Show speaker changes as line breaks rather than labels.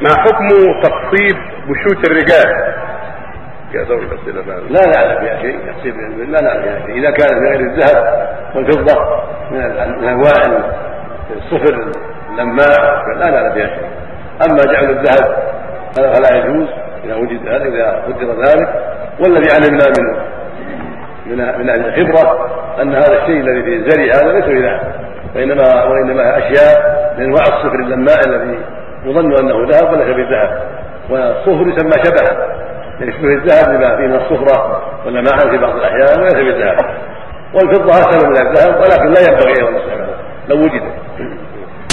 ما حكم تقصيب بشوت الرجال؟ يا دور الاسئله
لا نعلم فيها شيء تقصيب لا نعلم شيء إذا كان من غير الذهب والفضة من الانواع الصفر اللماع لا نعلم فيها شيء أما جعل الذهب فلا يجوز إذا وجد هذا إذا قدر ذلك. والذي علمنا من من من أهل الخبرة أن هذا الشيء الذي في الزري هذا ليس بذهب وإنما وإنما أشياء من انواع الصفر اللماع الذي يظن أنه ذهب وليس بالذهب والصفر يسمى شبها يشبه الذهب لما فيه من الصفرة واللمعان في بعض الأحيان وليس بالذهب والفضة أسهل من الذهب ولكن لا ينبغي نستعمله لو وجد.